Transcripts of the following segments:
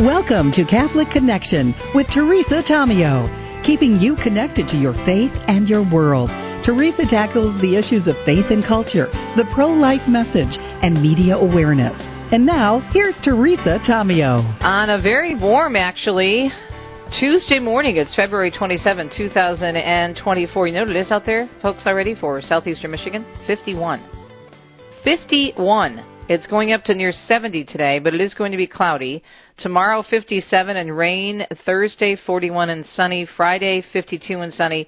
Welcome to Catholic Connection with Teresa Tomeo, keeping you connected to your faith and your world. Teresa tackles the issues of faith and culture, the pro life message, and media awareness. And now, here's Teresa Tomeo. On a very warm, actually, Tuesday morning, it's February 27, 2024. You know what it is out there, folks, already for southeastern Michigan? 51. 51. It's going up to near 70 today, but it is going to be cloudy. Tomorrow, 57 and rain. Thursday, 41 and sunny. Friday, 52 and sunny.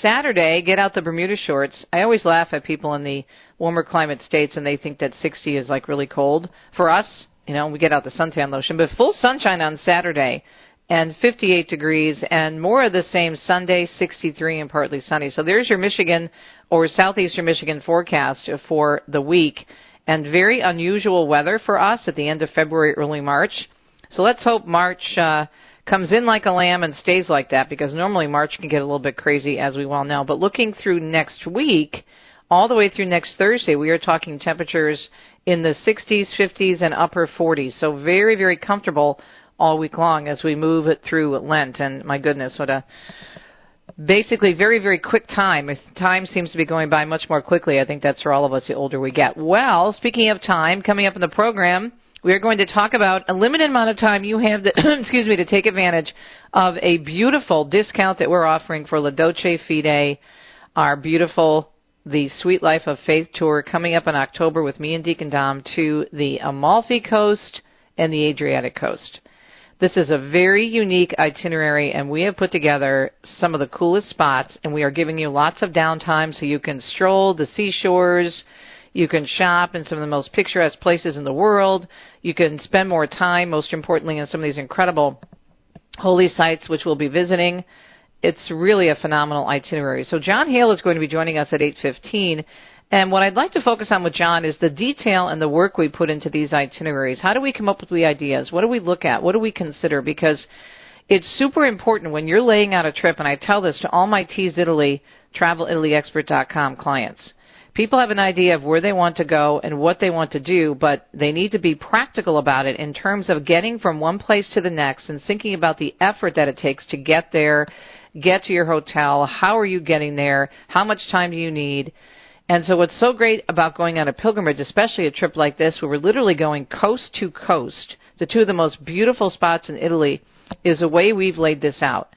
Saturday, get out the Bermuda shorts. I always laugh at people in the warmer climate states and they think that 60 is like really cold. For us, you know, we get out the suntan lotion, but full sunshine on Saturday and 58 degrees and more of the same Sunday 63 and partly sunny. So there's your Michigan or southeastern Michigan forecast for the week and very unusual weather for us at the end of February, early March. So let's hope March uh, comes in like a lamb and stays like that because normally March can get a little bit crazy, as we well know. But looking through next week, all the way through next Thursday, we are talking temperatures in the 60s, 50s, and upper 40s. So very, very comfortable all week long as we move it through Lent. And my goodness, what a basically very very quick time. Time seems to be going by much more quickly i think that's for all of us the older we get. Well speaking of time coming up in the program we are going to talk about a limited amount of time you have to excuse me to take advantage of a beautiful discount that we're offering for la dolce fede our beautiful the sweet life of faith tour coming up in october with me and deacon dom to the amalfi coast and the adriatic coast this is a very unique itinerary, and we have put together some of the coolest spots, and we are giving you lots of downtime so you can stroll the seashores. You can shop in some of the most picturesque places in the world. You can spend more time, most importantly, in some of these incredible holy sites which we'll be visiting. It's really a phenomenal itinerary. So John Hale is going to be joining us at 8:15 and what I'd like to focus on with John is the detail and the work we put into these itineraries. How do we come up with the ideas? What do we look at? What do we consider? Because it's super important when you're laying out a trip, and I tell this to all my T's Italy, TravelItalyExpert.com clients. People have an idea of where they want to go and what they want to do, but they need to be practical about it in terms of getting from one place to the next and thinking about the effort that it takes to get there, get to your hotel, how are you getting there, how much time do you need, and so, what's so great about going on a pilgrimage, especially a trip like this, where we're literally going coast to coast to two of the most beautiful spots in Italy, is the way we've laid this out.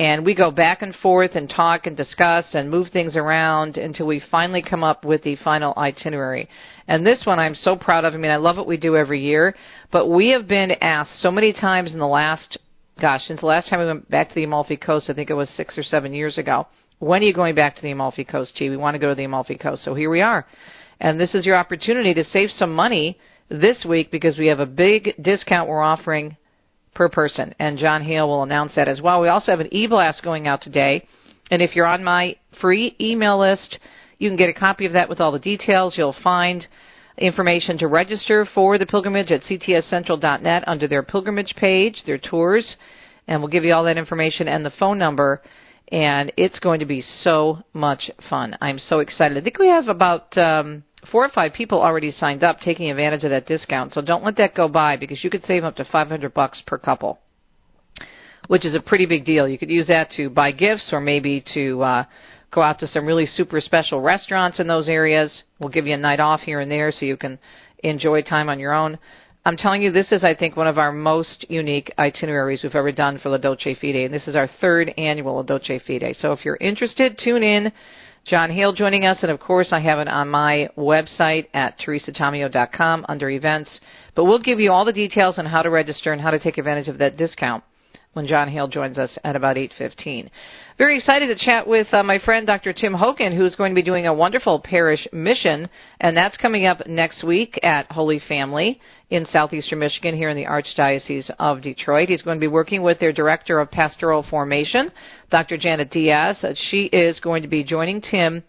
And we go back and forth and talk and discuss and move things around until we finally come up with the final itinerary. And this one I'm so proud of. I mean, I love what we do every year, but we have been asked so many times in the last, gosh, since the last time we went back to the Amalfi Coast, I think it was six or seven years ago when are you going back to the Amalfi Coast, T? We want to go to the Amalfi Coast. So here we are. And this is your opportunity to save some money this week because we have a big discount we're offering per person. And John Hale will announce that as well. We also have an e-blast going out today. And if you're on my free email list, you can get a copy of that with all the details. You'll find information to register for the pilgrimage at ctscentral.net under their pilgrimage page, their tours, and we'll give you all that information and the phone number and it's going to be so much fun. I'm so excited. I think we have about um, four or five people already signed up, taking advantage of that discount. So don't let that go by because you could save up to 500 bucks per couple, which is a pretty big deal. You could use that to buy gifts or maybe to uh, go out to some really super special restaurants in those areas. We'll give you a night off here and there so you can enjoy time on your own. I'm telling you, this is, I think, one of our most unique itineraries we've ever done for La Dolce Fede, and this is our third annual La Dolce Fede. So if you're interested, tune in. John Hale joining us, and of course, I have it on my website at teresatomeo.com under events. But we'll give you all the details on how to register and how to take advantage of that discount when John Hale joins us at about 8:15. Very excited to chat with uh, my friend Dr. Tim Hogan, who's going to be doing a wonderful parish mission, and that's coming up next week at Holy Family in southeastern Michigan here in the Archdiocese of Detroit. He's going to be working with their director of pastoral formation, Dr. Janet Diaz. She is going to be joining Tim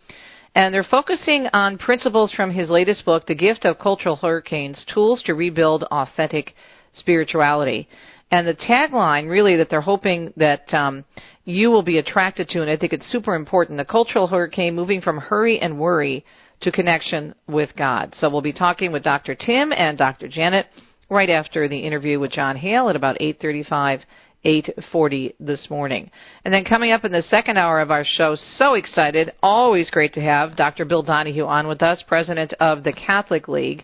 and they're focusing on principles from his latest book, The Gift of Cultural Hurricanes Tools to Rebuild Authentic Spirituality. And the tagline, really, that they're hoping that um, you will be attracted to, and I think it's super important the cultural hurricane moving from hurry and worry to connection with God. So we'll be talking with Dr. Tim and Dr. Janet right after the interview with John Hale at about 8:35 8:40 this morning. And then coming up in the second hour of our show, so excited, always great to have Dr. Bill Donohue on with us, president of the Catholic League.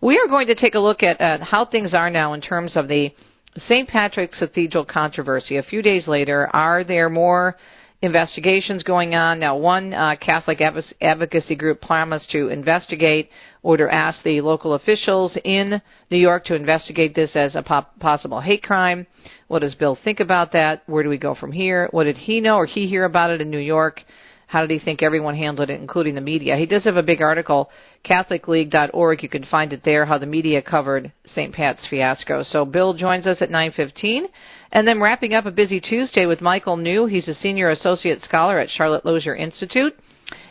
We are going to take a look at uh, how things are now in terms of the St. Patrick's Cathedral controversy. A few days later, are there more investigations going on. Now, one uh, Catholic advocacy group promised to investigate or to ask the local officials in New York to investigate this as a possible hate crime. What does Bill think about that? Where do we go from here? What did he know or he hear about it in New York? How did he think everyone handled it, including the media? He does have a big article, CatholicLeague.org. You can find it there, how the media covered St. Pat's fiasco. So Bill joins us at 9:15, and then wrapping up a busy Tuesday with Michael New. He's a senior associate scholar at Charlotte Lozier Institute,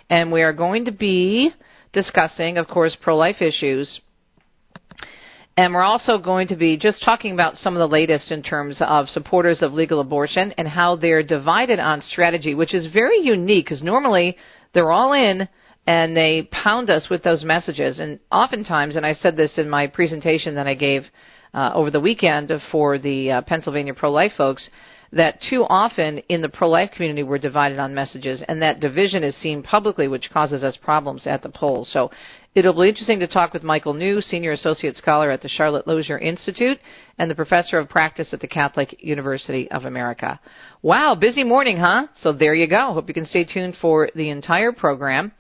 and we are going to be discussing, of course, pro-life issues and we're also going to be just talking about some of the latest in terms of supporters of legal abortion and how they're divided on strategy, which is very unique because normally they're all in and they pound us with those messages. And oftentimes, and I said this in my presentation that I gave uh, over the weekend for the uh, Pennsylvania pro life folks, that too often in the pro life community we're divided on messages, and that division is seen publicly, which causes us problems at the polls. So it'll be interesting to talk with Michael New, Senior Associate Scholar at the Charlotte Lozier Institute and the Professor of Practice at the Catholic University of America. Wow, busy morning, huh? So there you go. Hope you can stay tuned for the entire program.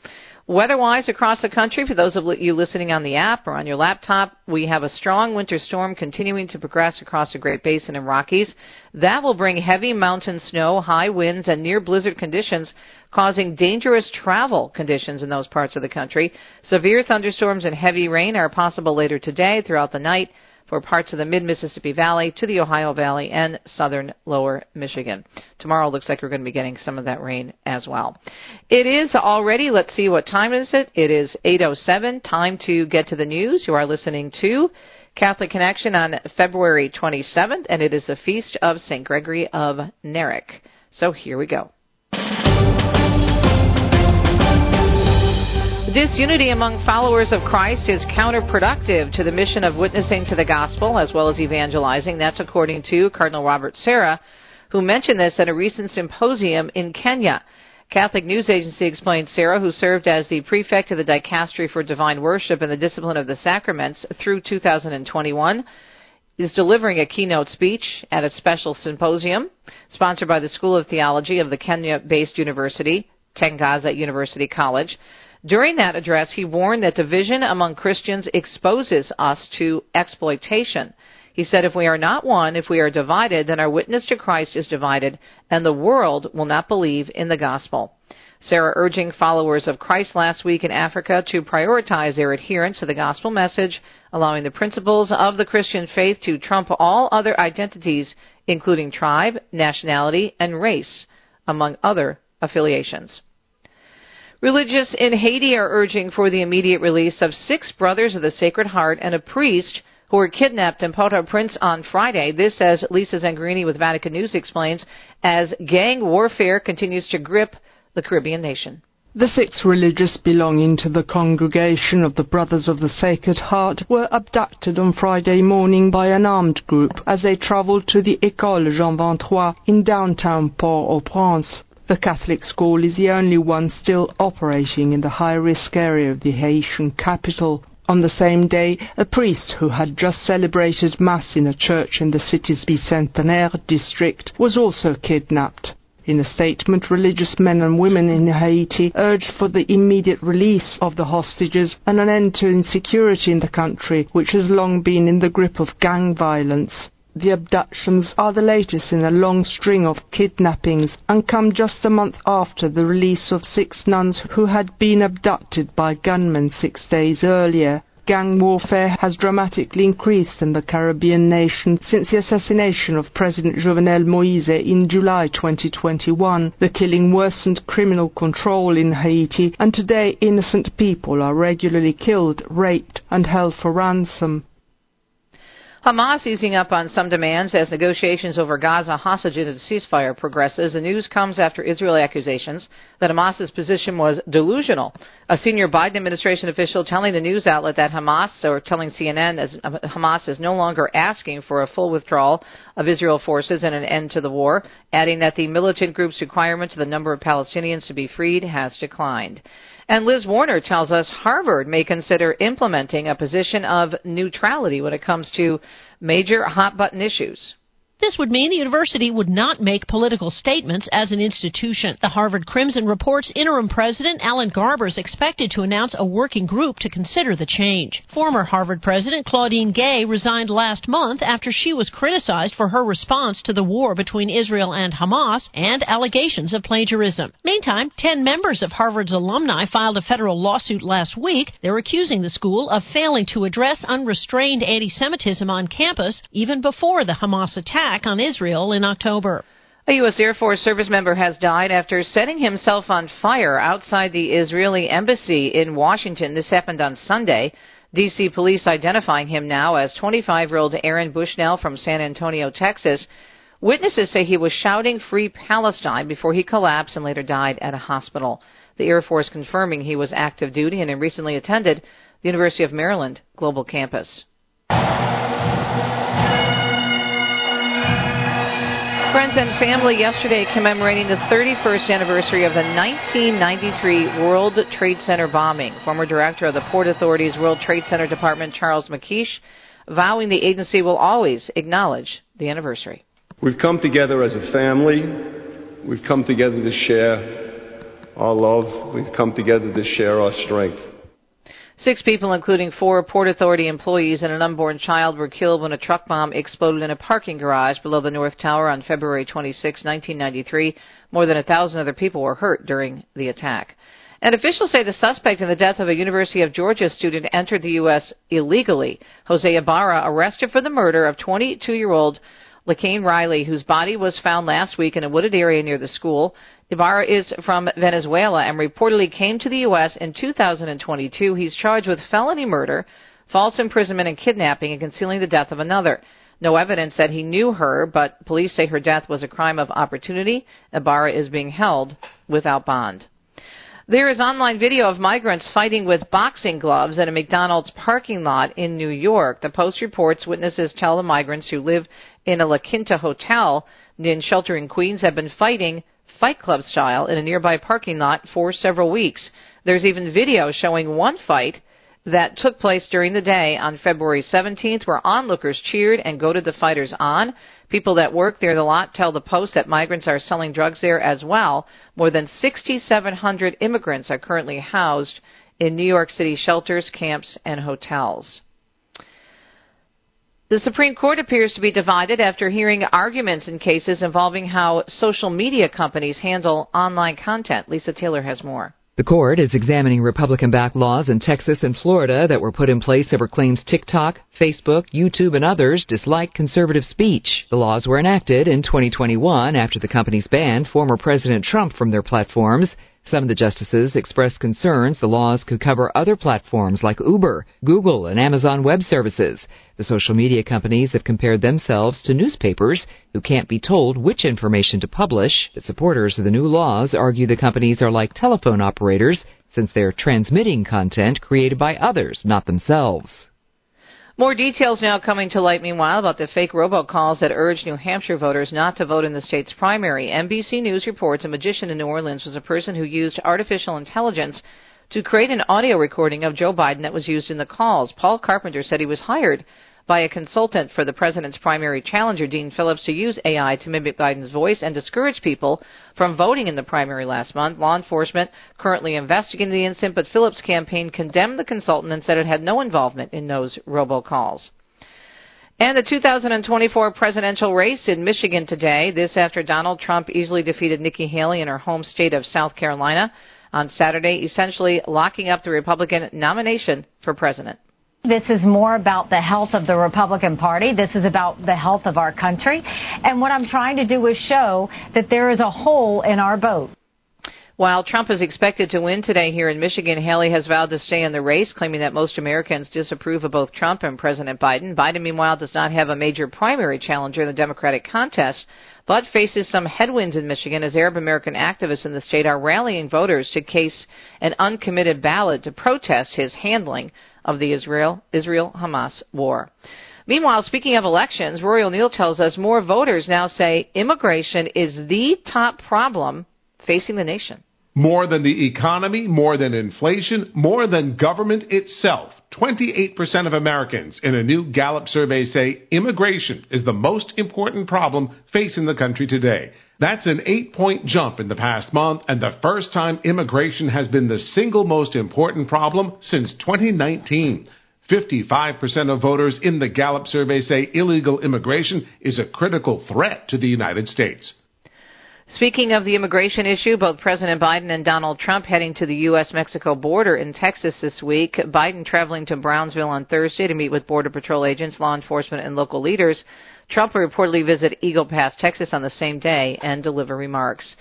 Weather-wise across the country, for those of you listening on the app or on your laptop, we have a strong winter storm continuing to progress across the Great Basin and Rockies. That will bring heavy mountain snow, high winds, and near blizzard conditions, causing dangerous travel conditions in those parts of the country. Severe thunderstorms and heavy rain are possible later today throughout the night for parts of the mid Mississippi Valley to the Ohio Valley and southern lower Michigan. Tomorrow looks like we're going to be getting some of that rain as well. It is already, let's see what time is it? It is 8.07, time to get to the news. You are listening to Catholic Connection on February 27th, and it is the feast of St. Gregory of Narek. So here we go. Disunity among followers of Christ is counterproductive to the mission of witnessing to the gospel as well as evangelizing. That's according to Cardinal Robert Sarah, who mentioned this at a recent symposium in Kenya. Catholic News Agency explained Sarah, who served as the prefect of the Dicastery for Divine Worship and the Discipline of the Sacraments through 2021, is delivering a keynote speech at a special symposium sponsored by the School of Theology of the Kenya based university, Tangaza University College. During that address, he warned that division among Christians exposes us to exploitation. He said, If we are not one, if we are divided, then our witness to Christ is divided, and the world will not believe in the gospel. Sarah urging followers of Christ last week in Africa to prioritize their adherence to the gospel message, allowing the principles of the Christian faith to trump all other identities, including tribe, nationality, and race, among other affiliations. Religious in Haiti are urging for the immediate release of six brothers of the Sacred Heart and a priest who were kidnapped in Port-au-Prince on Friday. This, as Lisa Zengarini with Vatican News explains, as gang warfare continues to grip the Caribbean nation. The six religious belonging to the congregation of the Brothers of the Sacred Heart were abducted on Friday morning by an armed group as they traveled to the École Jean XXIII in downtown Port-au-Prince. The Catholic school is the only one still operating in the high-risk area of the Haitian capital. On the same day, a priest who had just celebrated Mass in a church in the city's Bicentenaire district was also kidnapped. In a statement, religious men and women in Haiti urged for the immediate release of the hostages and an end to insecurity in the country, which has long been in the grip of gang violence. The abductions are the latest in a long string of kidnappings and come just a month after the release of six nuns who had been abducted by gunmen six days earlier. Gang warfare has dramatically increased in the Caribbean nation since the assassination of President Jovenel Moise in July 2021. The killing worsened criminal control in Haiti, and today innocent people are regularly killed, raped, and held for ransom. Hamas easing up on some demands as negotiations over Gaza hostages and ceasefire progresses. The news comes after Israeli accusations that Hamas's position was delusional. A senior Biden administration official telling the news outlet that Hamas, or telling CNN that Hamas is no longer asking for a full withdrawal of Israel forces and an end to the war, adding that the militant group's requirement to the number of Palestinians to be freed has declined. And Liz Warner tells us Harvard may consider implementing a position of neutrality when it comes to major hot button issues. This would mean the university would not make political statements as an institution. The Harvard Crimson reports interim president Alan Garber is expected to announce a working group to consider the change. Former Harvard president Claudine Gay resigned last month after she was criticized for her response to the war between Israel and Hamas and allegations of plagiarism. Meantime, 10 members of Harvard's alumni filed a federal lawsuit last week. They're accusing the school of failing to address unrestrained anti-Semitism on campus even before the Hamas attack attack on Israel in October. A U.S. Air Force service member has died after setting himself on fire outside the Israeli embassy in Washington. This happened on Sunday. D.C. police identifying him now as 25 year old Aaron Bushnell from San Antonio, Texas. Witnesses say he was shouting Free Palestine before he collapsed and later died at a hospital. The Air Force confirming he was active duty and had recently attended the University of Maryland Global Campus. Friends and family yesterday commemorating the 31st anniversary of the 1993 World Trade Center bombing. Former director of the Port Authority's World Trade Center Department, Charles Maikish, vowing the agency will always acknowledge the anniversary. We've come together as a family. We've come together to share our love. We've come together to share our strength. Six people, including four Port Authority employees and an unborn child, were killed when a truck bomb exploded in a parking garage below the North Tower on February 26, 1993. More than a thousand other people were hurt during the attack. And officials say the suspect in the death of a University of Georgia student entered the U.S. illegally. Jose Ibarra, arrested for the murder of 22 year old Laken Riley, whose body was found last week in a wooded area near the school. Ibarra is from Venezuela and reportedly came to the U.S. in 2022. He's charged with felony murder, false imprisonment, and kidnapping and concealing the death of another. No evidence that he knew her, but police say her death was a crime of opportunity. Ibarra is being held without bond. There is online video of migrants fighting with boxing gloves at a McDonald's parking lot in New York. The Post reports witnesses tell the migrants who live in a La Quinta hotel in shelter in Queens have been fighting Fight Club style in a nearby parking lot for several weeks. There's even video showing one fight that took place during the day on February 17th where onlookers cheered and goaded the fighters on. People that work there the lot tell the Post that migrants are selling drugs there as well. More than 6,700 immigrants are currently housed in New York City shelters, camps, and hotels. The Supreme Court appears to be divided after hearing arguments in cases involving how social media companies handle online content. Lisa Taylor has more. The court is examining Republican backed laws in Texas and Florida that were put in place over claims TikTok, Facebook, YouTube, and others dislike conservative speech. The laws were enacted in 2021 after the companies banned former President Trump from their platforms. Some of the justices expressed concerns the laws could cover other platforms like Uber, Google, and Amazon Web Services. The social media companies have compared themselves to newspapers who can't be told which information to publish. But supporters of the new laws argue the companies are like telephone operators since they're transmitting content created by others, not themselves. More details now coming to light, meanwhile, about the fake robocalls that urged New Hampshire voters not to vote in the state's primary. NBC News reports a magician in New Orleans was a person who used artificial intelligence to create an audio recording of Joe Biden that was used in the calls. Paul Carpenter said he was hired by a consultant for the president's primary challenger, Dean Phillips, to use AI to mimic Biden's voice and discourage people from voting in the primary last month. Law enforcement currently investigating the incident, but Phillips' campaign condemned the consultant and said it had no involvement in those robocalls. And the 2024 presidential race in Michigan today, this after Donald Trump easily defeated Nikki Haley in her home state of South Carolina on Saturday, essentially locking up the Republican nomination for president. This is more about the health of the Republican Party. This is about the health of our country. And what I'm trying to do is show that there is a hole in our boat. While Trump is expected to win today here in Michigan, Haley has vowed to stay in the race, claiming that most Americans disapprove of both Trump and President Biden. Biden, meanwhile, does not have a major primary challenger in the Democratic contest, but faces some headwinds in Michigan as Arab American activists in the state are rallying voters to case an uncommitted ballot to protest his handling of the Israel Israel Hamas war. Meanwhile, speaking of elections, Rory O'Neill tells us more voters now say immigration is the top problem facing the nation. More than the economy, more than inflation, more than government itself. 28% of Americans in a new Gallup survey say immigration is the most important problem facing the country today. That's an eight point jump in the past month and the first time immigration has been the single most important problem since 2019. 55% of voters in the Gallup survey say illegal immigration is a critical threat to the United States. Speaking of the immigration issue, both President Biden and Donald Trump heading to the U.S. Mexico border in Texas this week. Biden traveling to Brownsville on Thursday to meet with Border Patrol agents, law enforcement, and local leaders. Trump will reportedly visit Eagle Pass, Texas on the same day and deliver remarks.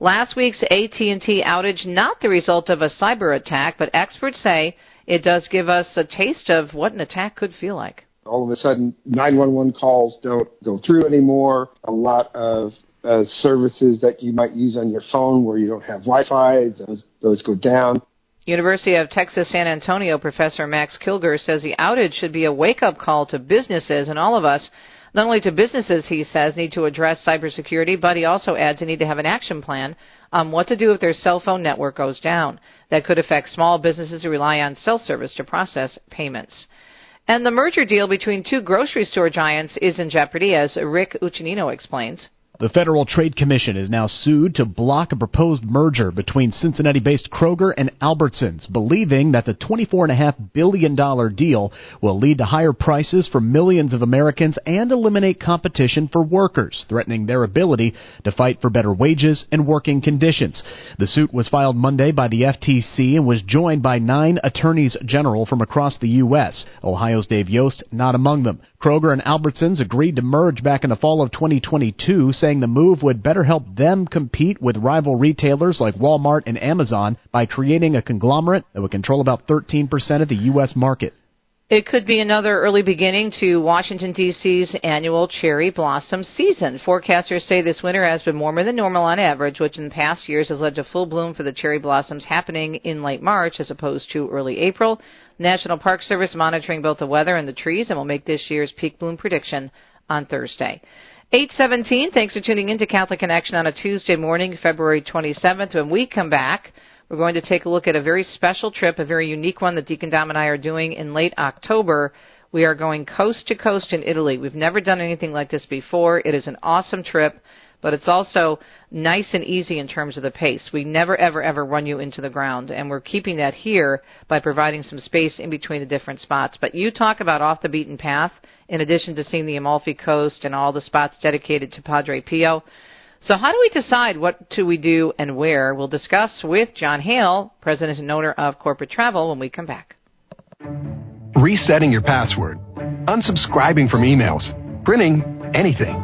Last week's AT&T outage not the result of a cyber attack, but experts say it does give us a taste of what an attack could feel like all of a sudden 911 calls don't go through anymore. A lot of uh, services that you might use on your phone where you don't have Wi-Fi. Those those go down. University of Texas San Antonio professor Max Kilger says the outage should be a wake-up call to businesses and all of us. Not only to businesses, he says, need to address cybersecurity, but he also adds they need to have an action plan on what to do if their cell phone network goes down. That could affect small businesses who rely on cell service to process payments. And the merger deal between two grocery store giants is in jeopardy, as Rick Uccinino explains. The Federal Trade Commission is now sued to block a proposed merger between Cincinnati based Kroger and Albertsons, believing that the $24.5 billion deal will lead to higher prices for millions of Americans and eliminate competition for workers, threatening their ability to fight for better wages and working conditions. The suit was filed Monday by the FTC and was joined by nine attorneys general from across the U.S., Ohio's Dave Yost not among them. Kroger and Albertsons agreed to merge back in the fall of 2022 saying the move would better help them compete with rival retailers like Walmart and Amazon by creating a conglomerate that would control about 13% of the U.S. market. It could be another early beginning to Washington, D.C.'s annual cherry blossom season. Forecasters say this winter has been warmer than normal on average, which in past years has led to full bloom for the cherry blossoms happening in late March as opposed to early April. National Park Service monitoring both the weather and the trees and will make this year's peak bloom prediction on Thursday. 817, thanks for tuning in to Catholic Connection on a Tuesday morning, February 27th. When we come back, we're going to take a look at a very special trip, a very unique one that Deacon Dom and I are doing in late October. We are going coast to coast in Italy. We've never done anything like this before. It is an awesome trip but it's also nice and easy in terms of the pace. We never, ever, ever run you into the ground, and we're keeping that here by providing some space in between the different spots. But you talk about off the beaten path, in addition to seeing the Amalfi Coast and all the spots dedicated to Padre Pio. So, how do we decide what do we do and where? We'll discuss with John Hale, President and owner of Corporate Travel, when we come back. Resetting your password, unsubscribing from emails, printing anything.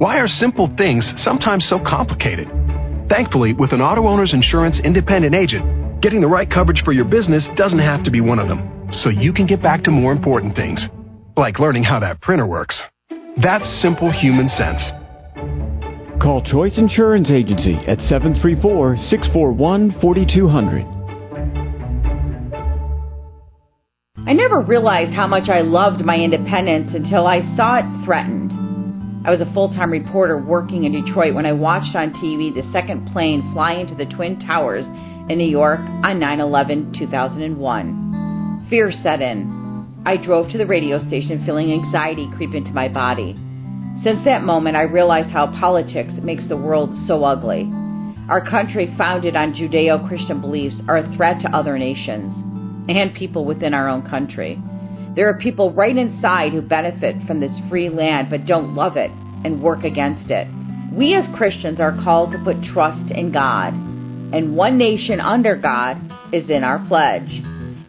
Why are simple things sometimes so complicated? Thankfully, with an Auto-Owners Insurance independent agent, getting the right coverage for your business doesn't have to be one of them, so you can get back to more important things, like learning how that printer works. That's simple human sense. Call Choice Insurance Agency at 734 641 4200. I never realized how much I loved my independence until I saw it threatened. I was a full time reporter working in Detroit when I watched on TV the second plane fly into the Twin Towers in New York on 9 11 2001. Fear set in. I drove to the radio station feeling anxiety creep into my body. Since that moment, I realized how politics makes the world so ugly. Our country, founded on Judeo Christian beliefs, are a threat to other nations and people within our own country. There are people right inside who benefit from this free land but don't love it and work against it. We as Christians are called to put trust in God, and one nation under God is in our pledge.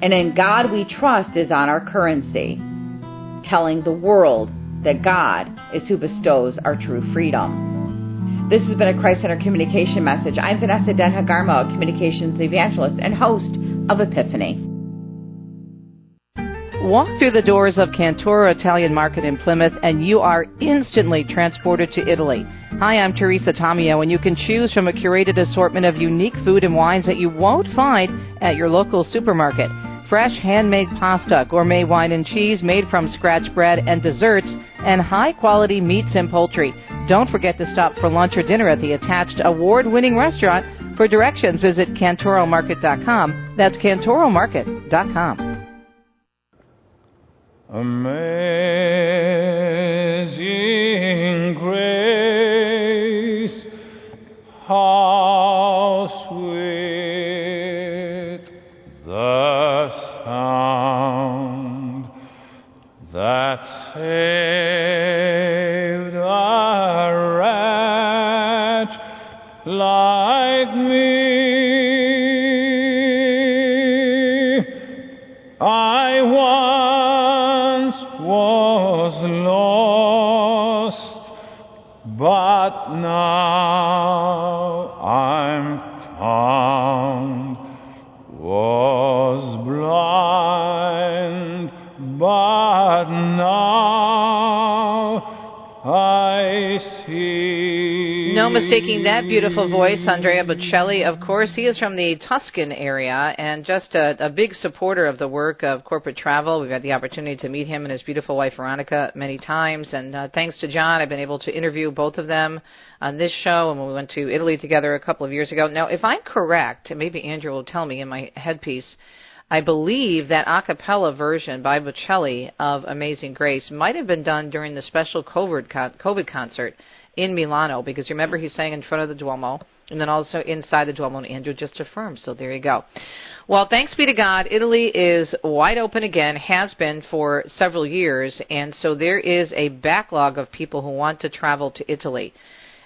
And in God we trust is on our currency, telling the world that God is who bestows our true freedom. This has been a Christ Center communication message. I'm Vanessa Denha Garmo, communications evangelist and host of Epiphany. Walk through the doors of Cantoro Italian Market in Plymouth and you are instantly transported to Italy. Hi, I'm Teresa Tomeo, and you can choose from a curated assortment of unique food and wines that you won't find at your local supermarket. Fresh handmade pasta, gourmet wine and cheese made from scratch bread and desserts, and high quality meats and poultry. Don't forget to stop for lunch or dinner at the attached award winning restaurant. For directions, visit CantoroMarket.com. That's CantoroMarket.com. Amazing mistaking that beautiful voice, Andrea Bocelli. Of course, he is from the Tuscan area and just a, a big supporter of the work of corporate travel. We've had the opportunity to meet him and his beautiful wife Veronica many times, and uh, thanks to John, I've been able to interview both of them on this show. And when we went to Italy together a couple of years ago. Now, if I'm correct, and maybe Andrew will tell me in my headpiece. I believe that a cappella version by Bocelli of Amazing Grace might have been done during the special COVID, COVID concert in Milano because remember he sang in front of the Duomo and then also inside the Duomo and Andrew just affirmed. So there you go. Well, thanks be to God, Italy is wide open again, has been for several years, and so there is a backlog of people who want to travel to Italy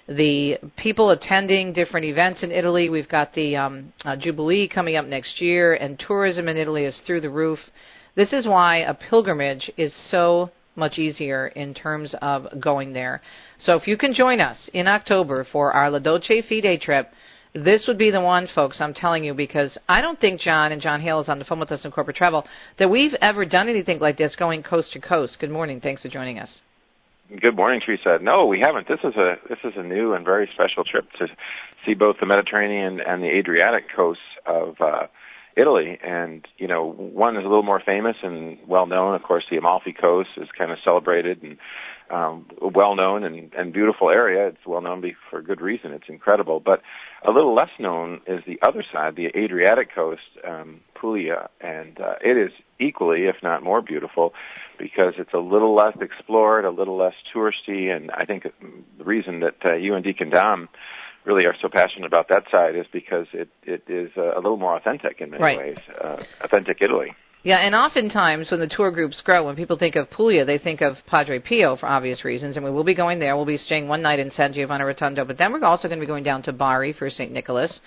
the people attending different events in Italy. We've got the um, uh, Jubilee coming up next year, and tourism in Italy is through the roof. This is why a pilgrimage is so much easier in terms of going there. So if you can join us in October for our La Dolce Fede trip, this would be the one, folks, I'm telling you, because I don't think John and John Hale is on the phone with us in corporate travel, that we've ever done anything like this going coast to coast. Good morning. Thanks for joining us. Good morning, Teresa. No, we haven't. This is a this is a new and very special trip to see both the Mediterranean and the Adriatic coasts of uh, Italy. And you know, one is a little more famous and well known. Of course, the Amalfi Coast is kind of celebrated and um, well known and, and beautiful area. It's well known for good reason. It's incredible. But a little less known is the other side, the Adriatic coast, um, Puglia, and uh, it is equally, if not more beautiful, because it's a little less explored, a little less touristy, and I think the reason that uh, you and Deacon Dom really are so passionate about that side is because it it is uh, a little more authentic in many Right. ways, uh, authentic Italy. Yeah, and oftentimes when the tour groups grow, when people think of Puglia, they think of Padre Pio for obvious reasons, and we will be going there. We'll be staying one night in San Giovanni Rotondo, but then we're also going to be going down to Bari for St. Nicholas.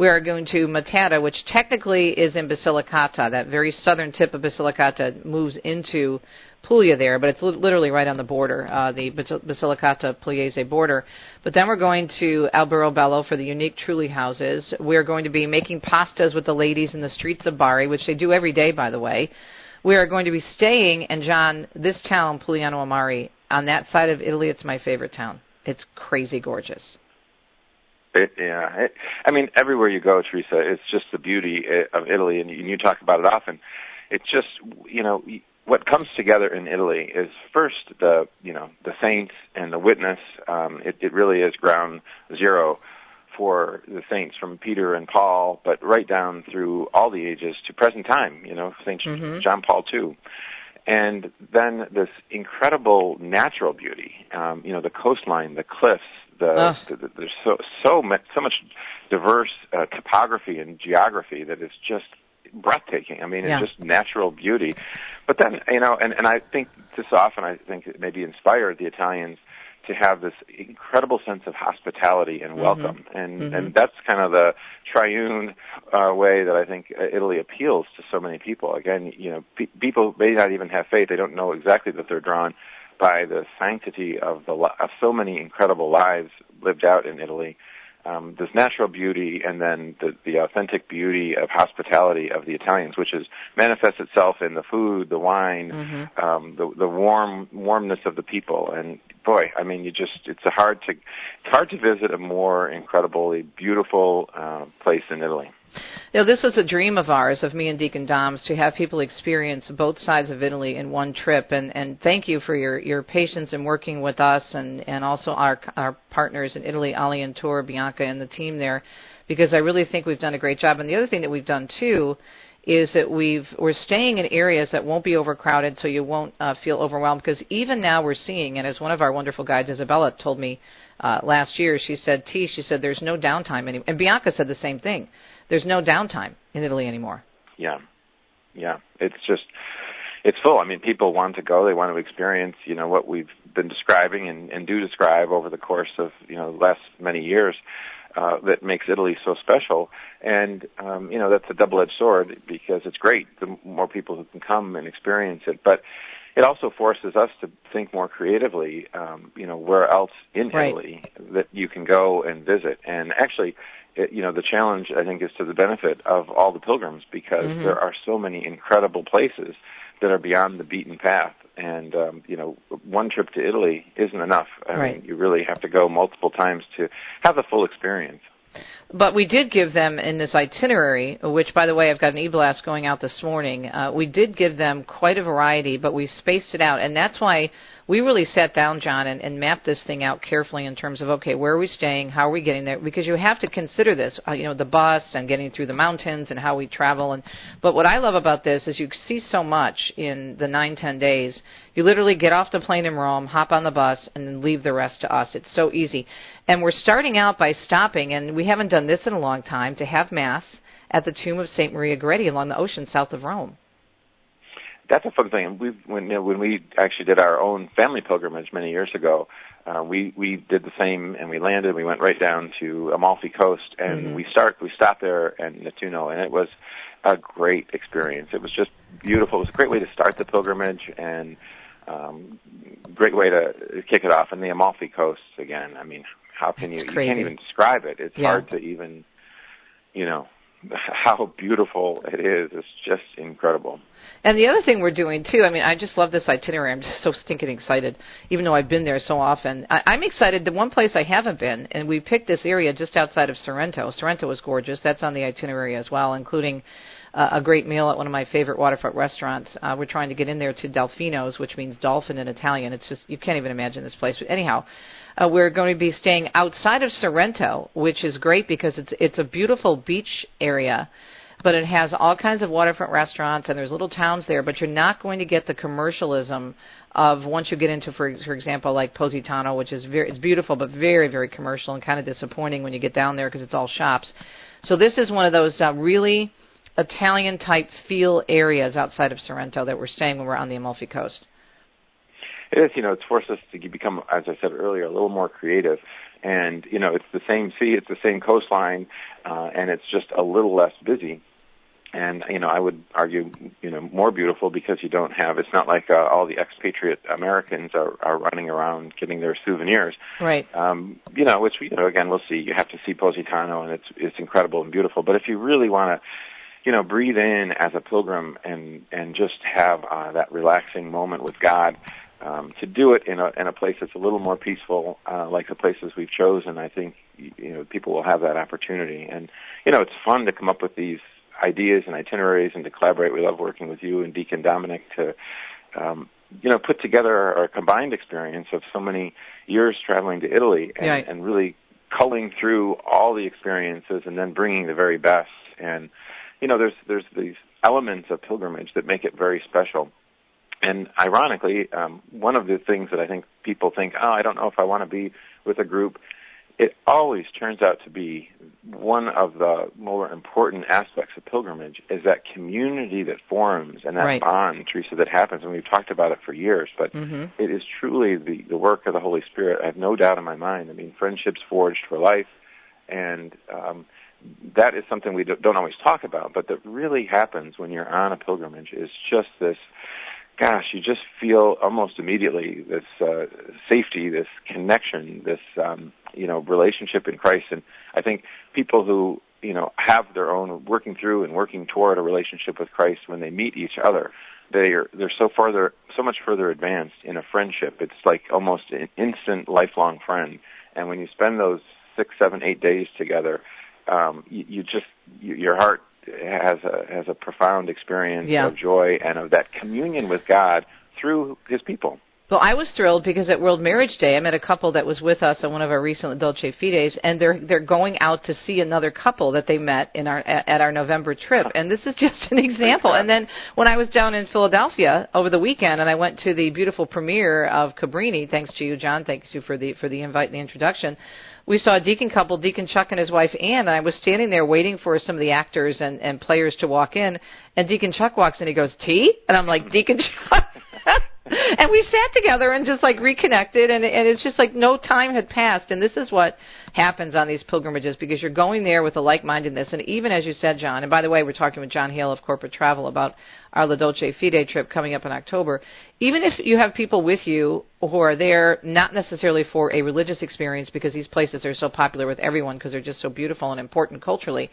We are going to Matera, which technically is in Basilicata. That very southern tip of Basilicata moves into Puglia there, but it's li- literally right on the border, uh, the Basilicata Pugliese border. But then we're going to Alberobello for the unique trulli houses. We're going to be making pastas with the ladies in the streets of Bari, which they do every day, by the way. We are going to be staying, in John, this town, Polignano a Mare, on that side of Italy, it's my favorite town. It's crazy gorgeous. It, yeah, it, I mean, everywhere you go, Teresa, it's just the beauty uh, of Italy, and you, and you talk about it often. It's just, you know, what comes together in Italy is first the, you know, the saints and the witness. Um, it, it really is ground zero for the saints from Peter and Paul, but right down through all the ages to present time. You know, Saint Mhm. John Paul II. And then this incredible natural beauty, um, you know, the coastline, the cliffs, the, Ugh. the, the there's so so much so much diverse uh, topography and geography that is just breathtaking. I mean, Yeah. it's just natural beauty. But then, you know, and and I think this often I think it maybe inspired the Italians to have this incredible sense of hospitality and welcome, and Mhm. and that's kind of the triune uh, way that I think uh, Italy appeals to so many people. Again, you know, pe- people may not even have faith; they don't know exactly that they're drawn by the sanctity of the of so many incredible lives lived out in Italy um, this natural beauty and then the, the authentic beauty of hospitality of the Italians, which is manifests itself in the food, the wine, mm-hmm. um, the the warm warmness of the people. And boy, I mean, you just it's a hard to it's hard to visit a more incredibly beautiful uh, place in Italy. You know, this is a dream of ours, of me and Deacon Doms, to have people experience both sides of Italy in one trip. And, and thank you for your, your patience in working with us and, and also our, our partners in Italy, Ali and Tor, Bianca, and the team there, because I really think we've done a great job. And the other thing that we've done, too, is that we've we're staying in areas that won't be overcrowded, so you won't uh, feel overwhelmed. Because even now we're seeing, and as one of our wonderful guides, Isabella, told me uh, last year, she said, "T, she said, there's no downtime anymore." And Bianca said the same thing there's no downtime in Italy anymore. Yeah, yeah. It's just it's full. I mean, people want to go. They want to experience, you know, what we've been describing and, and do describe over the course of, you know, the last many years. Uh, that makes Italy so special, and um, you know that's a double-edged sword because it's great the more people who can come and experience it, but it also forces us to think more creatively. Um, you know, where else in right. Italy that you can go and visit, and actually, it, you know, the challenge I think is to the benefit of all the pilgrims because mm-hmm. there are so many incredible places that are beyond the beaten path. And um, you know, one trip to Italy isn't enough. I right. mean, you really have to go multiple times to have the full experience. But we did give them in this itinerary, which, by the way, I've got an e-blast going out this morning. Uh, we did give them quite a variety, but we spaced it out, and that's why we really sat down, John, and, and mapped this thing out carefully in terms of okay, where are we staying, how are we getting there? Because you have to consider this, uh, you know, the bus and getting through the mountains and how we travel. And but what I love about this is you see so much in the nine ten days. You literally get off the plane in Rome, hop on the bus, and then leave the rest to us. It's so easy. And we're starting out by stopping, and we haven't done this in a long time, to have mass at the tomb of Saint Maria Goretti along the ocean south of Rome that's a fun thing. And we when you know, when we actually did our own family pilgrimage many years ago, uh, we we did the same, and we landed. We went right down to Amalfi Coast, and mm-hmm. we start we stopped there at Nettuno, and it was a great experience. It was just beautiful. It was a great way to start the pilgrimage, and um, great way to kick it off. And the Amalfi Coast again. I mean, how can you? You can't even describe it. It's yeah. hard to even, you know, how beautiful it is. It's just incredible. And the other thing we're doing too, I mean, I just love this itinerary. I'm just so stinking excited, even though I've been there so often. I, I'm excited. The one place I haven't been, and we picked this area just outside of Sorrento. Sorrento is gorgeous. That's on the itinerary as well, including uh, a great meal at one of my favorite waterfront restaurants. Uh, we're trying to get in there to Delfino's, which means dolphin in Italian. It's just you can't even imagine this place. But anyhow, uh, we're going to be staying outside of Sorrento, which is great because it's it's a beautiful beach area but it has all kinds of waterfront restaurants and there's little towns there, but you're not going to get the commercialism of once you get into, for for example, like Positano, which is very it's beautiful but very very commercial and kind of disappointing when you get down there because it's all shops. So this is one of those uh, really Italian type feel areas outside of Sorrento that we're staying when we're on the Amalfi Coast. It is, you know, it's forced us to become, as I said earlier, a little more creative. And you know, it's the same sea, it's the same coastline, uh, and it's just a little less busy. And you know I would argue you know more beautiful because you don't have it's not like uh, all the expatriate Americans are are running around getting their souvenirs. Right. Um you know which you know again we'll see. You have to see Positano and it's it's incredible and beautiful. But if you really want to you know breathe in as a pilgrim and and just have uh, that relaxing moment with God um, to do it in a in a place that's a little more peaceful, uh, like the places we've chosen, I think you know people will have that opportunity, and you know it's fun to come up with these ideas and itineraries and to collaborate. We love working with you and Deacon Dominic to, um, you know, put together our, combined experience of so many years traveling to Italy and, and really culling through all the experiences and then bringing the very best. And, you know, there's, there's these elements of pilgrimage that make it very special. And ironically, um, one of the things that I think people think, oh, I don't know if I want to be with a group it always turns out to be one of the more important aspects of pilgrimage is that community that forms and that right. bond, Teresa, that happens. And we've talked about it for years, but mm-hmm. it is truly the, the work of the Holy Spirit. I have no doubt in my mind. I mean, friendships forged for life, and um, that is something we don't always talk about, but that really happens when you're on a pilgrimage. Is just this gosh, you just feel almost immediately this uh, safety, this connection, this um, you know relationship in Christ. And I think people who you know have their own working through and working toward a relationship with Christ when they meet each other, they are they're so farther, so much further advanced in a friendship. It's like almost an instant, lifelong friend. And when you spend those six, seven, eight days together, um, you, you just you, your heart has a has a profound experience Yeah. of joy and of that communion with God through His people. Well, I was thrilled because at World Marriage Day, I met a couple that was with us on one of our recent Dolce Fedes, and they're they're going out to see another couple that they met in our at, at our November trip, and this is just an example. And then when I was down in Philadelphia over the weekend, and I went to the beautiful premiere of Cabrini, thanks to you, John, thanks to you for the for the invite and the introduction. We saw a deacon couple, Deacon Chuck and his wife Ann, and I was standing there waiting for some of the actors and, and players to walk in, and Deacon Chuck walks in, he goes, "Tea?" And I'm like, "Deacon Chuck." and we sat together and just like reconnected and and it's just like no time had passed and this is what happens on these pilgrimages because you're going there with a like-mindedness. And even as you said John and by the way we're talking with John Hale of Corporate Travel about our La Dolce Fede trip coming up in October. Even if you have people with you who are there not necessarily for a religious experience because these places are so popular with everyone because they're just so beautiful and important culturally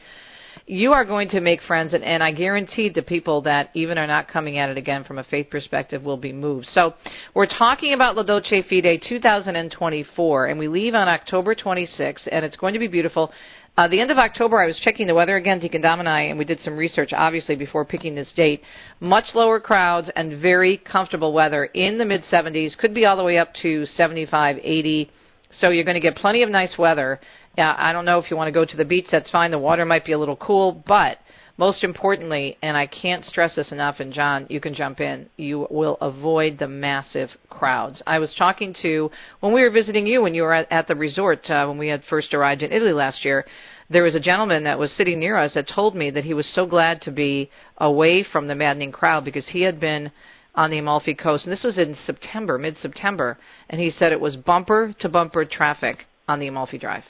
you are going to make friends, and, and I guarantee the people that even are not coming at it again from a faith perspective will be moved. So we're talking about La Dolce Fede 2024, and we leave on October 26th, and it's going to be beautiful. Uh, the end of October, I was checking the weather again, Deacon Dom and I, and we did some research, obviously, before picking this date. Much lower crowds and very comfortable weather in the mid 70s, could be all the way up to 75, 80. So you're going to get plenty of nice weather. Yeah, I don't know if you want to go to the beach, that's fine. The water might be a little cool, but most importantly, and I can't stress this enough, and John, you can jump in, you will avoid the massive crowds. I was talking to, when we were visiting you when you were at, at the resort, uh, when we had first arrived in Italy last year, there was a gentleman that was sitting near us that told me that he was so glad to be away from the maddening crowd because he had been on the Amalfi Coast, and this was in September, mid September, and he said it was bumper to bumper traffic on the Amalfi Drive.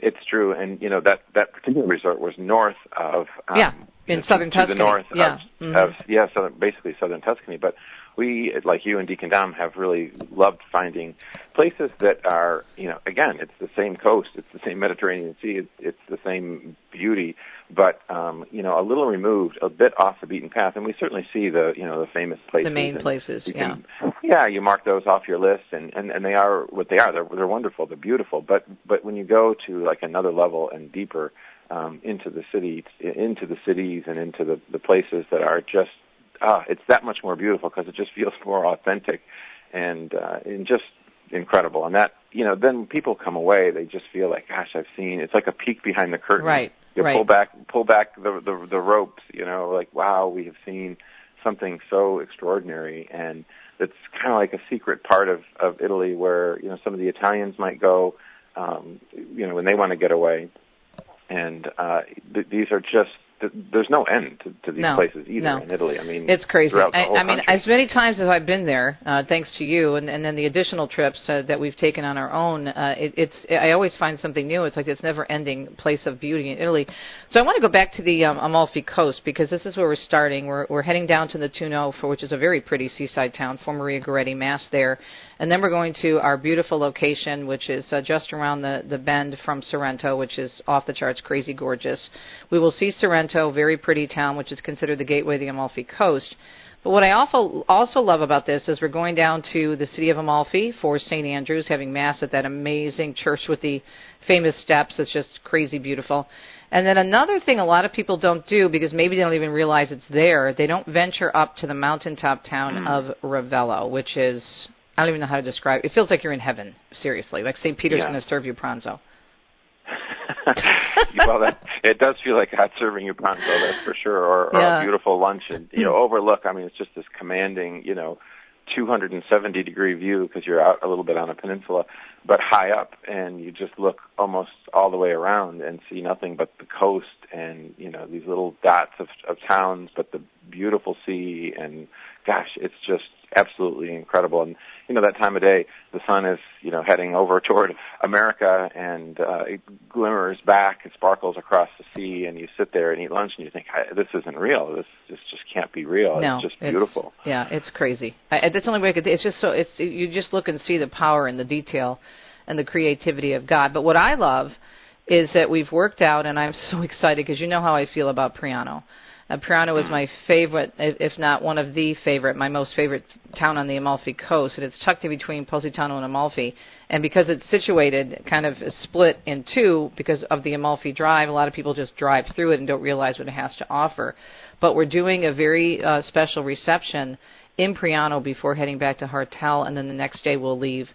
It's true, and you know that that particular resort was north of um, Yeah, in southern to Tuscany. the north Yeah. of, Mhm. of yeah, southern, basically southern Tuscany. But we, like you and Deacon Dom, have really loved finding places that are, you know, again, it's the same coast, it's the same Mediterranean Sea, it's, it's the same beauty, but um, you know, a little removed, a bit off the beaten path. And we certainly see the, you know, the famous places, The main places, you yeah. yeah, you mark those off your list, and and and they are what they are. They're they're wonderful, they're beautiful. But but when you go to like another level and deeper um, into the city, into the cities, and into the the places that are just ah, it's that much more beautiful because it just feels more authentic and uh, and just incredible. And that you know, then people come away, they just feel like, gosh, I've seen. It's like a peek behind the curtain. Right, You right. pull back, pull back the, the the ropes. You know, like wow, we have seen something so extraordinary, and it's kind of like a secret part of of Italy where you know some of the Italians might go, um, you know, when they want to get away, and uh, th- these are just. Th- There's no end to, to these No, places either no. in Italy. I mean, It's crazy. I, I mean, country. as many times as I've been there, uh, thanks to you, and, and then the additional trips uh, that we've taken on our own, uh, it, it's I always find something new. It's like this never-ending place of beauty in Italy. So I want to go back to the um, Amalfi Coast because this is where we're starting. We're we're heading down to Nettuno, for which is a very pretty seaside town. For Maria Goretti Mass there, and then we're going to our beautiful location, which is uh, just around the the bend from Sorrento, which is off the charts, crazy gorgeous. We will see Sorrento, very pretty town, which is considered the gateway of the Amalfi Coast. But what I also also love about this is we're going down to the city of Amalfi for St. Andrews, having mass at that amazing church with the famous steps. It's just crazy beautiful. And then another thing a lot of people don't do because maybe they don't even realize it's there. They don't venture up to the mountaintop town of Ravello, which is I don't even know how to describe. It feels like you're in heaven. Seriously, like St. Peter's Yeah. going to serve you pranzo. well, that, it does feel like God serving you pronto, that's for sure, or, or Yeah. a beautiful lunch, and you know, overlook. I mean, it's just this commanding, you know, 270 degree view because you're out a little bit on a peninsula, but high up, and you just look almost all the way around and see nothing but the coast and you know these little dots of, of towns, but the beautiful sea, and gosh, it's just absolutely incredible. And you know that time of day the sun is you know heading over toward America and uh, it glimmers back and sparkles across the sea and you sit there and eat lunch and you think this isn't real. This this just can't be real. No, it's just beautiful. It's, yeah it's crazy. I, that's the only way I could it's just so it's you just look and see the power and the detail and the creativity of God. But what I love is that we've worked out and I'm so excited because you know how I feel about Praiano uh, Praiano is my favorite, if not one of the favorite, my most favorite town on the Amalfi Coast. And it's tucked in between Positano and Amalfi. And because it's situated, kind of split in two because of the Amalfi Drive, a lot of people just drive through it and don't realize what it has to offer. But we're doing a very uh, special reception in Praiano before heading back to Hartel, and then the next day we'll leave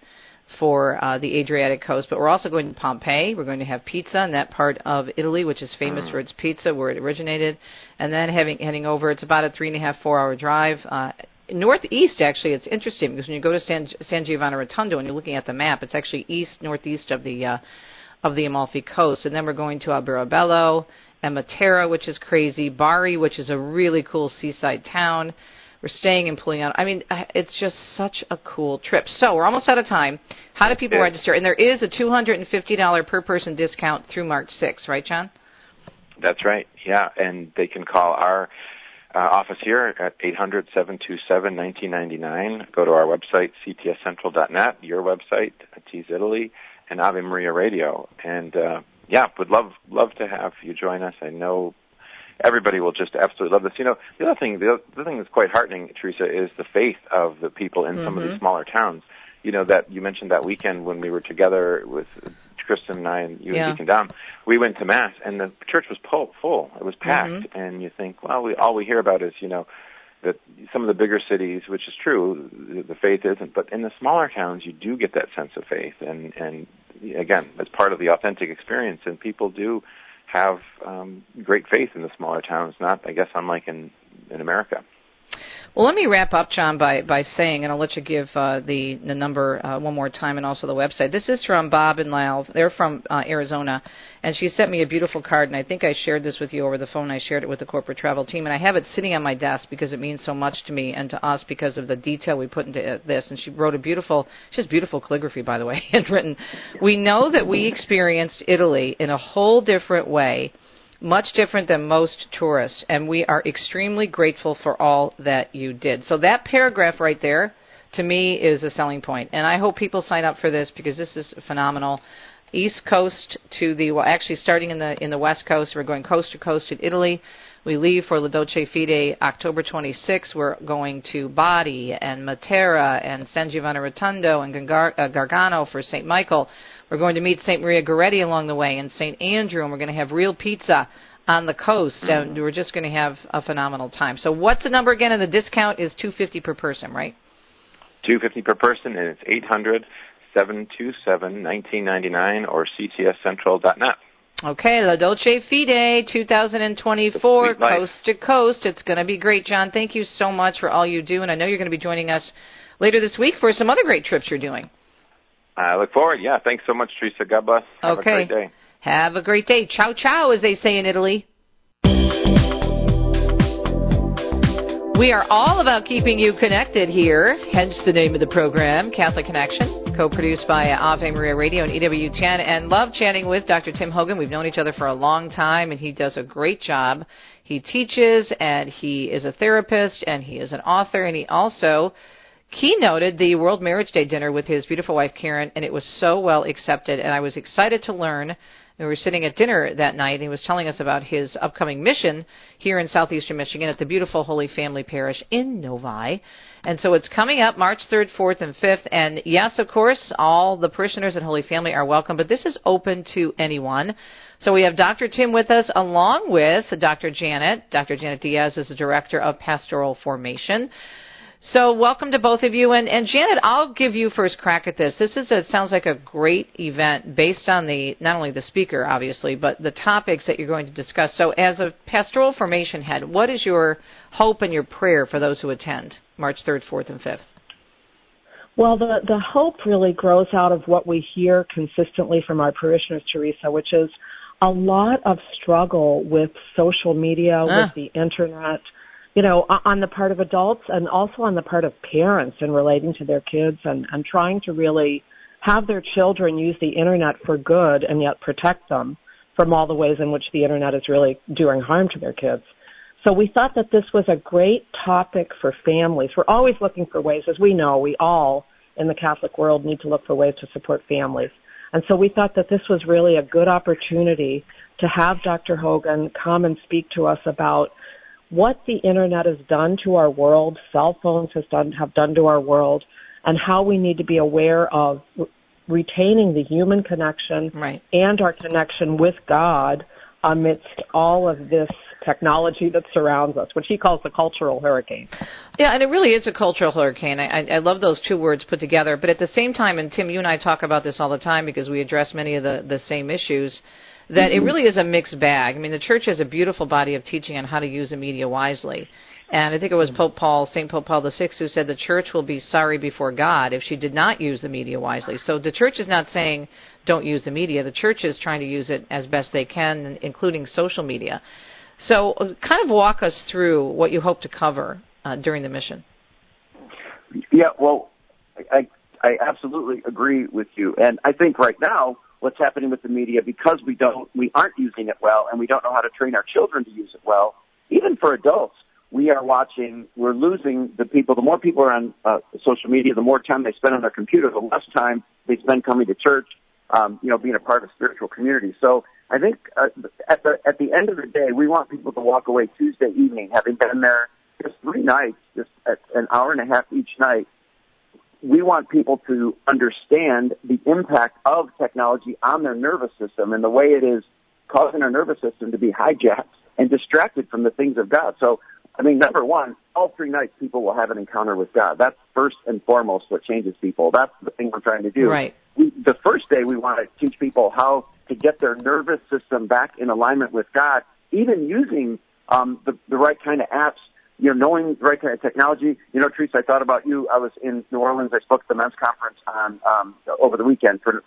for uh, the Adriatic coast. But we're also going to Pompeii. We're going to have pizza in that part of Italy, which is famous mm. for its pizza, where it originated. And then having, heading over, it's about a three and a half, four hour drive. Uh, northeast, actually, it's interesting because when you go to San, San Giovanni Rotondo and you're looking at the map, it's actually east northeast of the uh, of the Amalfi Coast. And then we're going to Alberobello and Matera, which is crazy. Bari, which is a really cool seaside town. We're staying in Polignano. I mean, uh, it's just such a cool trip. So we're almost out of time. How do people yeah. register? And there is a $250 per person discount through March 6th, right, John? That's right. Yeah, and they can call our uh, office here at 800-727-1999. Go to our website, ctscentral.net, your website, T's Italy, and Ave Maria Radio. And uh, yeah, would love love to have you join us. I know everybody will just absolutely love this. You know, the other thing, the other thing that's quite heartening, Teresa, is the faith of the people in mm-hmm. some of these mm-hmm. smaller towns. You know that you mentioned that weekend when we were together with Kristen and I and you yeah. and Deacon Dom. We went to mass and the church was full. full. It was packed, mm-hmm. and you think, well, we all we hear about is you know that some of the bigger cities, which is true, the faith isn't. But in the smaller towns, you do get that sense of faith, and and again, as part of the authentic experience, and people do have um, great faith in the smaller towns. Not, I guess, unlike in in America. Well, let me wrap up, John, by, by saying, and I'll let you give uh, the, the number uh, one more time and also the website. This is from Bob and Lal. They're from uh, Arizona, and she sent me a beautiful card, and I think I shared this with you over the phone. I shared it with the corporate travel team, and I have it sitting on my desk because it means so much to me and to us because of the detail we put into this. And she wrote a beautiful, she has beautiful calligraphy, by the way, handwritten. We know that we experienced Italy in a whole different way much different than most tourists, and we are extremely grateful for all that you did. So that paragraph right there, to me, is a selling point, and I hope people sign up for this because this is phenomenal. East Coast to the well, actually starting in the in the West Coast, we're going coast to coast to Italy. We leave for La Dolce Fede October 26th. We're going to Bari and Matera and San Giovanni Rotondo and uh, Gargano for St. Michael. We're going to meet St. Maria Goretti along the way and St. Andrew, and we're going to have real pizza on the coast, and mm-hmm. we're just going to have a phenomenal time. So, what's the number again? And the discount is two fifty per person, right? Two fifty per person, and it's eight hundred seven two seven nineteen ninety nine or ctscentral.net. Okay, La Dolce Fede 2024, coast to coast. It's going to be great, John. Thank you so much for all you do, and I know you're going to be joining us later this week for some other great trips you're doing. I look forward. Yeah, thanks so much, Teresa. God bless. Have okay. a great day. Have a great day. Ciao, ciao, as they say in Italy. We are all about keeping you connected here, hence the name of the program, Catholic Connection, co produced by Ave Maria Radio and EWTN. And love chatting with Dr. Tim Hogan. We've known each other for a long time, and he does a great job. He teaches, and he is a therapist, and he is an author, and he also keynoted the World Marriage Day dinner with his beautiful wife Karen, and it was so well accepted. And I was excited to learn. We were sitting at dinner that night, and he was telling us about his upcoming mission here in southeastern Michigan at the beautiful Holy Family Parish in Novi. And so it's coming up March 3rd, 4th, and 5th. And yes, of course, all the parishioners at Holy Family are welcome, but this is open to anyone. So we have Dr. Tim with us along with Dr. Janet. Dr. Janet Diaz is the Director of Pastoral Formation. So welcome to both of you. And, and Janet, I'll give you first crack at this. This is a, sounds like a great event based on the not only the speaker, obviously, but the topics that you're going to discuss. So as a pastoral formation head, what is your hope and your prayer for those who attend March 3rd, 4th, and 5th? Well, the, the hope really grows out of what we hear consistently from our parishioners, Teresa, which is a lot of struggle with social media, ah. with the internet, you know, on the part of adults and also on the part of parents in relating to their kids and, and trying to really have their children use the internet for good and yet protect them from all the ways in which the internet is really doing harm to their kids. So we thought that this was a great topic for families. We're always looking for ways, as we know, we all in the Catholic world need to look for ways to support families. And so we thought that this was really a good opportunity to have Dr. Hogan come and speak to us about what the internet has done to our world, cell phones has done, have done to our world, and how we need to be aware of retaining the human connection right. and our connection with God amidst all of this technology that surrounds us, which he calls the cultural hurricane. Yeah, and it really is a cultural hurricane. I, I love those two words put together. But at the same time, and Tim, you and I talk about this all the time because we address many of the, the same issues, that mm-hmm. it really is a mixed bag. I mean, the church has a beautiful body of teaching on how to use the media wisely. And I think it was Pope Paul, St. Pope Paul VI, who said the church will be sorry before God if she did not use the media wisely. So the church is not saying don't use the media. The church is trying to use it as best they can, including social media. So, uh, kind of walk us through what you hope to cover uh, during the mission. Yeah, well, I I absolutely agree with you, and I think right now what's happening with the media because we don't we aren't using it well, and we don't know how to train our children to use it well. Even for adults, we are watching. We're losing the people. The more people are on uh, social media, the more time they spend on their computer, the less time they spend coming to church. Um, you know, being a part of spiritual community. So I think uh, at the at the end of the day, we want people to walk away Tuesday evening, having been there just three nights, just an hour and a half each night. We want people to understand the impact of technology on their nervous system and the way it is causing our nervous system to be hijacked and distracted from the things of God. So, I mean, number one, all three nights people will have an encounter with God. That's first and foremost what changes people. That's the thing we're trying to do. Right. We, the first day we want to teach people how to get their nervous system back in alignment with God, even using um, the, the right kind of apps, you know, knowing the right kind of technology. You know, Teresa, I thought about you. I was in New Orleans. I spoke at the men's conference on um, over the weekend for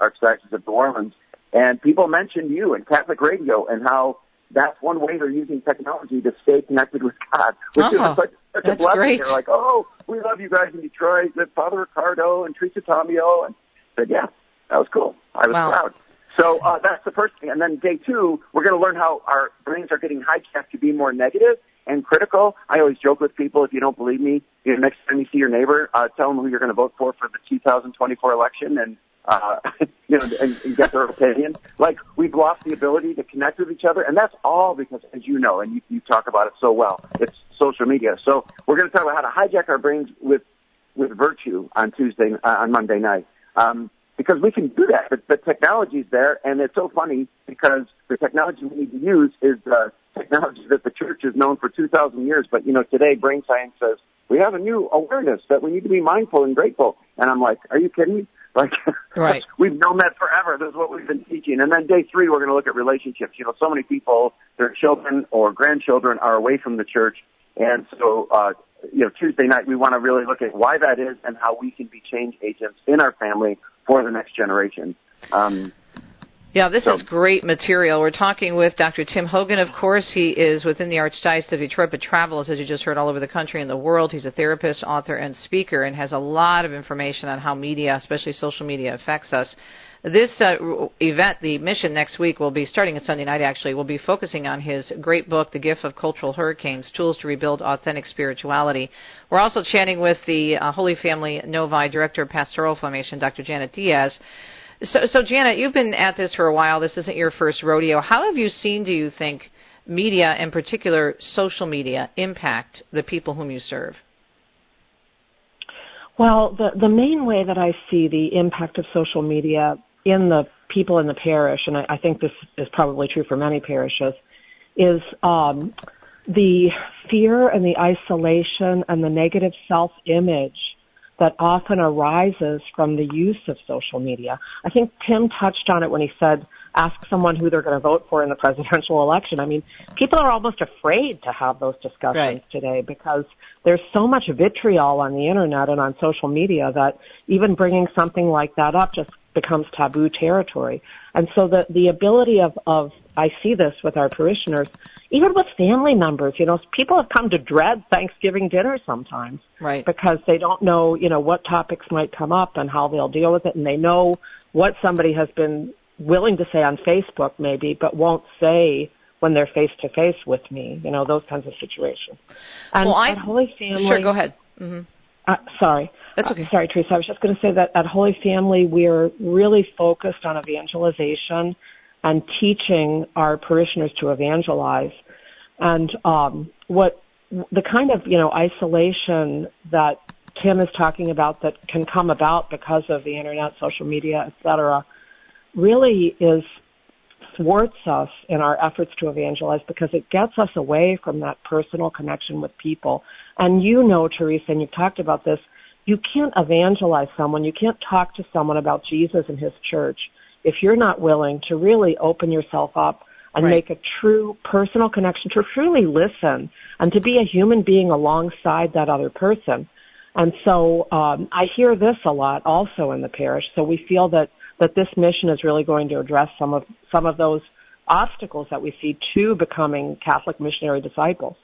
Archdiocese of New Orleans, and people mentioned you and Catholic radio and how that's one way they're using technology to stay connected with God, which oh, is such, such a blessing. Great. They're like, oh, we love you guys in Detroit, with Father Riccardo and Teresa Tomeo, and said, yeah, that was cool. I was wow. proud. So uh, that's the first thing. And then day two, we're going to learn how our brains are getting hijacked to be more negative and critical. I always joke with people, if you don't believe me, you know, next time you see your neighbor, uh, tell them who you're going to vote for for the 2024 election and, uh, you know, and, and get their opinion. Like, we've lost the ability to connect with each other, and that's all because, as you know, and you, you talk about it so well, it's social media. So we're going to talk about how to hijack our brains with, with virtue on Tuesday, uh, on Monday night. Um, because we can do that. But the technology's there, and it's so funny because the technology we need to use is the technology that the church has known for 2,000 years. But, you know, today brain science says we have a new awareness that we need to be mindful and grateful. And I'm like, are you kidding me? Like, right. we've known that forever. This is what we've been teaching. And then day three, we're going to look at relationships. You know, so many people, their children or grandchildren are away from the church. And so, uh, you know, Tuesday night, we want to really look at why that is and how we can be change agents in our family for the next generation. Um, yeah, this so. is great material. We're talking with Dr. Tim Hogan. Of course, he is within the Archdiocese of Detroit, but travels, as you just heard, all over the country and the world. He's a therapist, author, and speaker, and has a lot of information on how media, especially social media, affects us. This uh, event, the mission next week, will be starting on Sunday night. Actually, will be focusing on his great book, "The Gift of Cultural Hurricanes: Tools to Rebuild Authentic Spirituality." We're also chatting with the uh, Holy Family Novi Director of Pastoral Formation, Dr. Janet Diaz. So, so Janet, you've been at this for a while. This isn't your first rodeo. How have you seen, do you think, media, in particular social media, impact the people whom you serve? Well, the the main way that I see the impact of social media in the people in the parish, and I, I think this is probably true for many parishes, is um, the fear and the isolation and the negative self-image that often arises from the use of social media. I think Tim touched on it when he said, ask someone who they're going to vote for in the presidential election. I mean, people are almost afraid to have those discussions right. today because there's so much vitriol on the internet and on social media that even bringing something like that up just becomes taboo territory. And so the, the ability of, of, I see this with our parishioners, even with family members, you know, people have come to dread Thanksgiving dinner sometimes. Right. Because they don't know, you know, what topics might come up and how they'll deal with it and they know what somebody has been willing to say on Facebook maybe, but won't say when they're face to face with me, you know, those kinds of situations. And well, I, at Holy Family Sure, go ahead. Mm-hmm. Uh, sorry. That's okay. Uh, sorry, Teresa. I was just going to say that at Holy Family, we're really focused on evangelization and teaching our parishioners to evangelize. And um, what the kind of you know isolation that Tim is talking about that can come about because of the internet, social media, etc., really is thwarts us in our efforts to evangelize because it gets us away from that personal connection with people. And you know, Teresa, and you've talked about this, you can't evangelize someone, you can't talk to someone about Jesus and his church if you're not willing to really open yourself up and Right. make a true personal connection, to truly listen and to be a human being alongside that other person. And so um, I hear this a lot also in the parish. So we feel that that this mission is really going to address some of some of those obstacles that we see to becoming Catholic missionary disciples.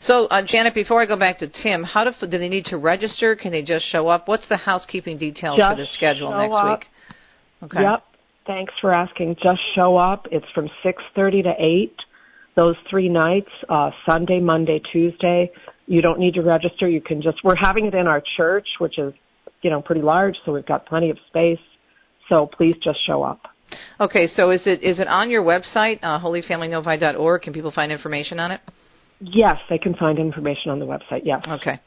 So, uh, Janet, before I go back to Tim, how do, do they need to register? Can they just show up? What's the housekeeping details for Just the schedule next up. week? Okay. Yep. Thanks for asking. Just show up. It's from 6:30 to 8. Those three nights, uh, Sunday, Monday, Tuesday. You don't need to register. You can just. We're having it in our church, which is, you know, pretty large, so we've got plenty of space. So please just show up. Okay, so is it is it on your website, uh, holyfamilynovi.org? Can people find information on it? Yes, they can find information on the website. Yes. Okay.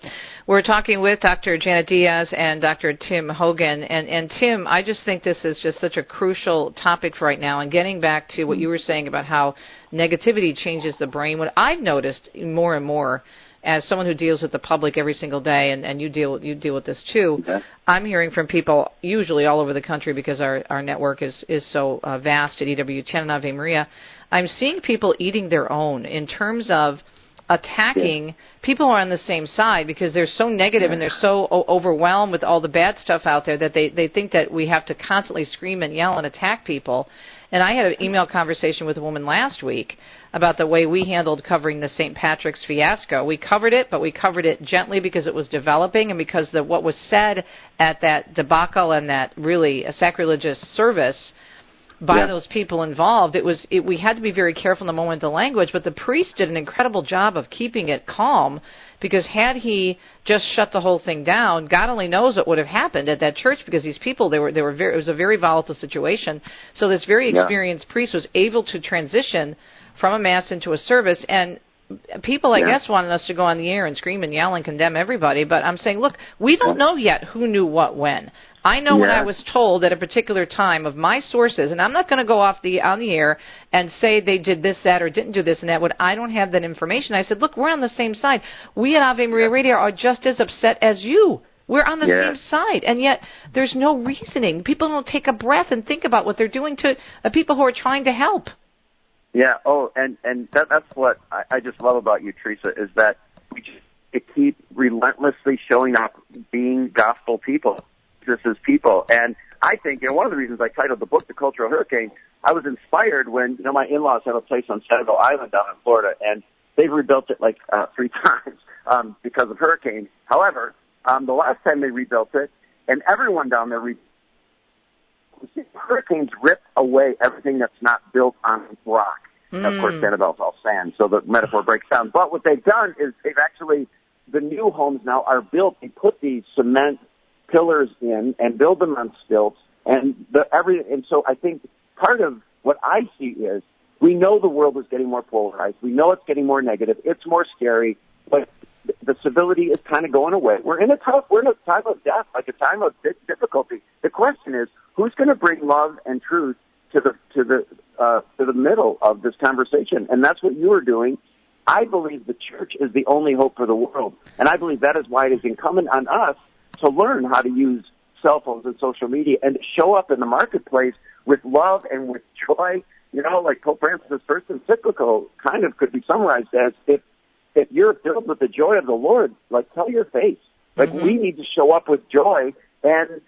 We're talking with Dr. Janet Diaz and Dr. Tim Hogan. And, and Tim, I just think this is just such a crucial topic for right now. And getting back to what you were saying about how negativity changes the brain, what I've noticed more and more as someone who deals with the public every single day, and, and you deal you deal with this too. I'm hearing from people usually all over the country because our our network is is so uh, vast at EWTN and Ave Maria. I'm seeing people eating their own in terms of attacking people who are on the same side because they're so negative and they're so o- overwhelmed with all the bad stuff out there that they they think that we have to constantly scream and yell and attack people. And I had an email conversation with a woman last week about the way we handled covering the St. Patrick's fiasco. We covered it, but we covered it gently because it was developing and because the what was said at that debacle and that really a sacrilegious service by Yeah. those people involved. It was it, we had to be very careful in the moment of the language, but the priest did an incredible job of keeping it calm because had he just shut the whole thing down, God only knows what would have happened at that church because these people they were they were very it was a very volatile situation. So this very Yeah. experienced priest was able to transition from a mass into a service and people I Yeah. guess wanted us to go on the air and scream and yell and condemn everybody, but I'm saying, look, we don't know yet who knew what when. I know when I was told at a particular time of my sources, and I'm not going to go off the on the air and say they did this, that, or didn't do this and that. When I don't have that information, I said, look, we're on the same side. We at Ave Maria Radio are just as upset as you. We're on the Yeah. same side, and yet there's no reasoning. People don't take a breath and think about what they're doing to uh, people who are trying to help. Yeah. Oh, and and that, that's what I, I just love about you, Teresa, is that we just to keep relentlessly showing up, being gospel people. This is people, and I think you know one of the reasons I titled the book "The Cultural Hurricane." I was inspired when you know my in-laws have a place on Sanibel Island down in Florida, and they've rebuilt it like uh, three times um, because of hurricanes. However, um, the last time they rebuilt it, and everyone down there re- hurricanes rip away everything that's not built on rock. And Of course, Mm. Sanibel's all sand, so the metaphor breaks down. But what they've done is they've actually, the new homes now are built. They put these cement pillars in and build them on stilts, and the every. And so I think part of what I see is we know the world is getting more polarized. We know it's getting more negative. It's more scary, but the civility is kind of going away. We're in a tough, we're in a time of death, like a time of difficulty. The question is, who's going to bring love and truth to the to the uh, to the middle of this conversation? And that's what you are doing. I believe the church is the only hope for the world, and I believe that is why it is incumbent on us to learn how to use cell phones and social media and to show up in the marketplace with love and with joy. You know, like Pope Francis' first encyclical kind of could be summarized as if if you're filled with the joy of the Lord, like tell your face. Like mm-hmm. we need to show up with joy and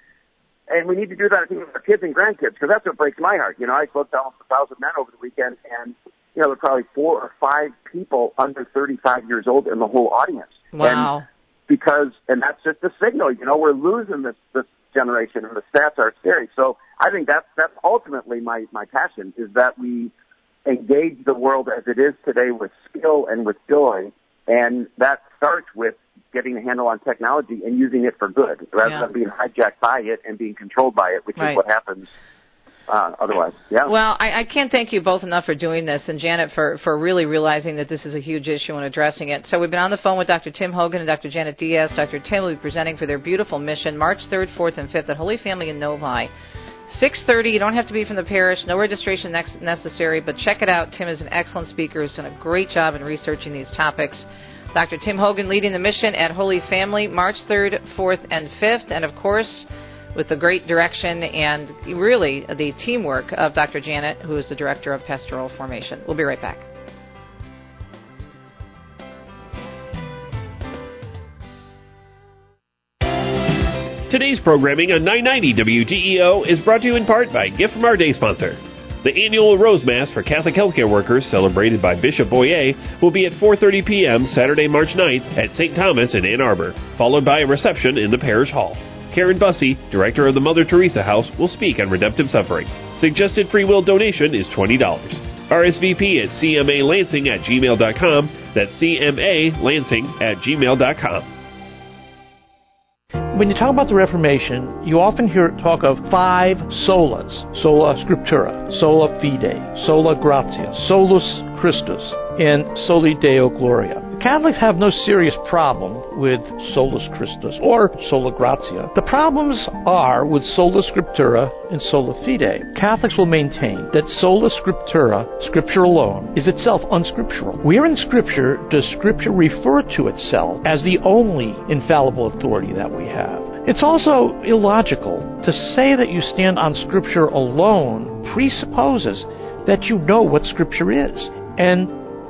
and we need to do that I think with our kids and grandkids because that's what breaks my heart. You know, I spoke to almost a thousand men over the weekend and you know, there are probably four or five people under 35 years old in the whole audience. Wow. And because, and that's just a signal, you know, we're losing this, this generation and the stats are scary. So I think that's, that's ultimately my, my passion is that we engage the world as it is today with skill and with joy. And that starts with getting a handle on technology and using it for good rather Yeah. than being hijacked by it and being controlled by it, which Right. is what happens uh, otherwise. Yeah. Well, I, I can't thank you both enough for doing this, and Janet for, for really realizing that this is a huge issue and addressing it. So we've been on the phone with Dr. Tim Hogan and Dr. Janet Diaz. Dr. Tim will be presenting for their beautiful mission March 3rd, 4th, and 5th at Holy Family in Novi. 6:30. You don't have to be from the parish. No registration necessary. But check it out. Tim is an excellent speaker. He's done a great job in researching these topics. Dr. Tim Hogan leading the mission at Holy Family March 3rd, 4th, and 5th, and of course with the great direction and really the teamwork of Dr. Janet, who is the director of pastoral formation. We'll be right back. Today's programming on 990 WDEO is brought to you in part by gift from our day sponsor. The annual Rose Mass for Catholic healthcare workers, celebrated by Bishop Boyea, will be at 4:30 p.m. Saturday, March 9th at St. Thomas in Ann Arbor, followed by a reception in the parish hall. Karen Bussey, director of the Mother Teresa House, will speak on redemptive suffering. Suggested free will donation is $20. RSVP at cmalansing at gmail.com. That's cmalansing at gmail.com. When you talk about the Reformation, you often hear talk of five solas sola scriptura, sola fide, sola gratia, solus Christus, in soli Deo gloria. Catholics have no serious problem with solus Christus or sola gratia. The problems are with sola scriptura and sola fide. Catholics will maintain that sola scriptura, scripture alone, is itself unscriptural. Where in scripture does scripture refer to itself as the only infallible authority that we have? It's also illogical to say that you stand on Scripture alone presupposes that you know what Scripture is. And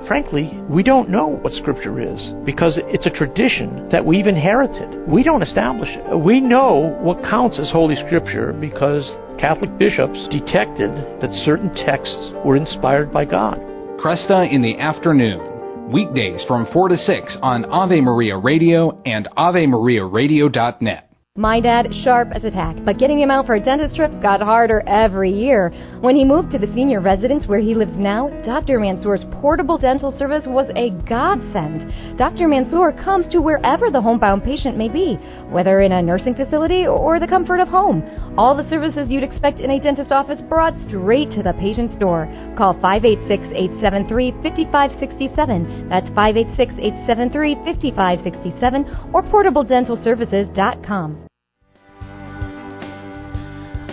frankly, we don't know what Scripture is because it's a tradition that we've inherited. We don't establish it. We know what counts as Holy Scripture because Catholic bishops detected that certain texts were inspired by God. Kresta in the afternoon, weekdays from 4 to 6 on Ave Maria Radio and AveMariaRadio.net. My dad, sharp as a tack, but getting him out for a dentist trip got harder every year. When he moved to the senior residence where he lives now, Dr. Mansour's portable dental service was a godsend. Dr. Mansour comes to wherever the homebound patient may be, whether in a nursing facility or the comfort of home. All the services you'd expect in a dentist office brought straight to the patient's door. Call 586-873-5567. That's 586-873-5567 or portabledentalservices.com.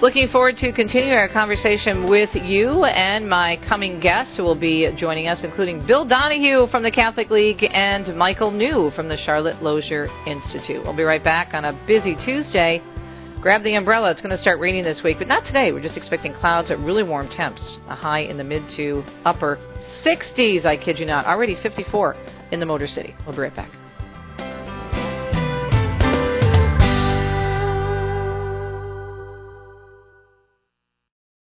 Looking forward to continuing our conversation with you and my coming guests who will be joining us, including Bill Donohue from the Catholic League and Michael New from the Charlotte Lozier Institute. We'll be right back on a busy Tuesday. Grab the umbrella. It's going to start raining this week, but not today. We're just expecting clouds at really warm temps, a high in the mid to upper 60s, I kid you not. Already 54 in the Motor City. We'll be right back.